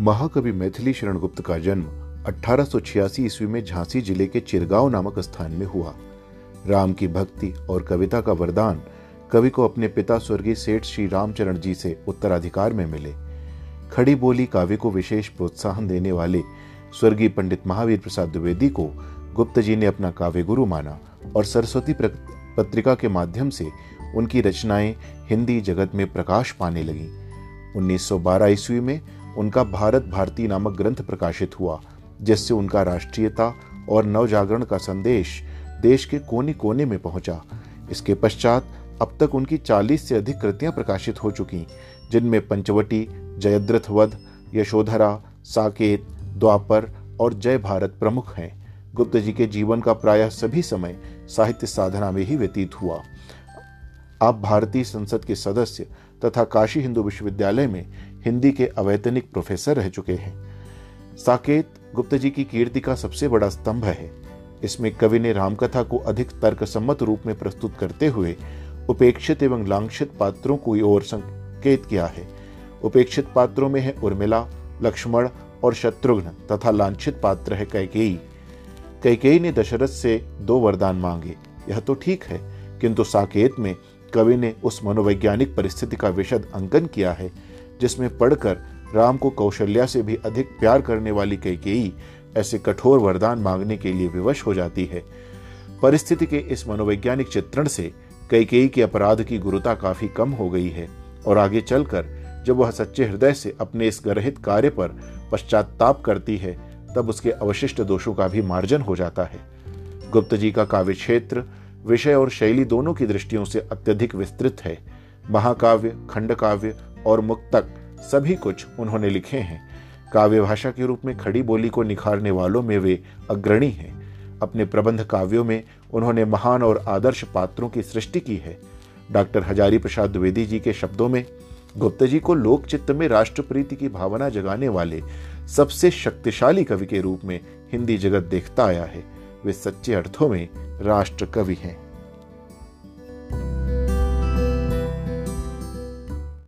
महाकवि मैथिली शरण गुप्त का जन्म 1886 ईस्वी में झांसी ज़िले के चिरगांव नामक स्थान में हुआ। राम की भक्ति और कविता का वरदान कवि को अपने पिता स्वर्गीय सेठ श्री रामचरण जी से उत्तराधिकार में मिले। खड़ी बोली काव्य को विशेष प्रोत्साहन देने वाले स्वर्गीय पंडित महावीर प्रसाद द्विवेदी को गुप्त जी ने अपना काव्य गुरु माना और सरस्वती पत्रिका के माध्यम से उनकी रचनाएँ हिंदी जगत में प्रकाश पाने लगीं। 1912 ईस्वी में उनका भारत भारती नामक ग्रंथ प्रकाशित हुआ, जिससे उनका राष्ट्रीयता और नवजागरण का संदेश देश के कोने कोने में पहुँचा। इसके पश्चात अब तक उनकी 40 से अधिक कृतियाँ प्रकाशित हो चुकी, जिनमें पंचवटी जयद्रथ वध यशोधरा, साकेत, द्वापर और जय भारत प्रमुख हैं। गुप्त जी के जीवन का प्रायः सभी समय साहित्य साधना में ही व्यतीत हुआ। आप भारतीय संसद के सदस्य तथा काशी हिंदू विश्वविद्यालय में हिंदी के अवैतनिक प्रोफेसर रह चुके हैं। साकेत गुप्त जी की कीर्ति का सबसे बड़ा स्तंभ है। इसमें कवि ने रामकथा को अधिक तर्कसम्मत रूप में प्रस्तुत करते हुए उपेक्षित एवं लांछित पात्रों को ओर संकेत किया है। उपेक्षित पात्रों में है उर्मिला, लक्ष्मण और शत्रुघ्न तथा लांछित पात्र है कैकेयी। कैकेयी ने दशरथ से दो वरदान मांगे। यह तो ठीक है, किंतु साकेत में कवि ने उस मनोवैज्ञानिक परिस्थिति का विशद अंकन किया है। जिसमें पढ़कर राम को कौशल्या से भी अधिक प्यार करने वाली कैकेयी ऐसे कठोर वरदान मांगने के लिए विवश हो जाती है। परिस्थिति के इस मनोवैज्ञानिक चित्रण से कैकेयी के अपराध की गुरुता काफ़ी कम हो गई है और आगे चलकर जब वह सच्चे हृदय से अपने इस गर्हित कार्य पर पश्चाताप करती है, तब उसके अवशिष्ट दोषों का भी मार्जन हो जाता है। गुप्त जी का काव्य क्षेत्र विषय और शैली दोनों की दृष्टियों से अत्यधिक विस्तृत है। महाकाव्य खंड काव्य और मुक्तक सभी कुछ उन्होंने लिखे हैं। काव्य भाषा के रूप में खड़ी बोली को निखारने वालों में वे अग्रणी हैं। अपने प्रबंध काव्यों में उन्होंने महान और आदर्श पात्रों की सृष्टि की है। डॉक्टर हजारी प्रसाद द्विवेदी जी के शब्दों में, गुप्त जी को लोक चित्त में राष्ट्रप्रीति की भावना जगाने वाले सबसे शक्तिशाली कवि के रूप में हिंदी जगत देखता आया है। वे सच्चे अर्थों में राष्ट्र कवि हैं।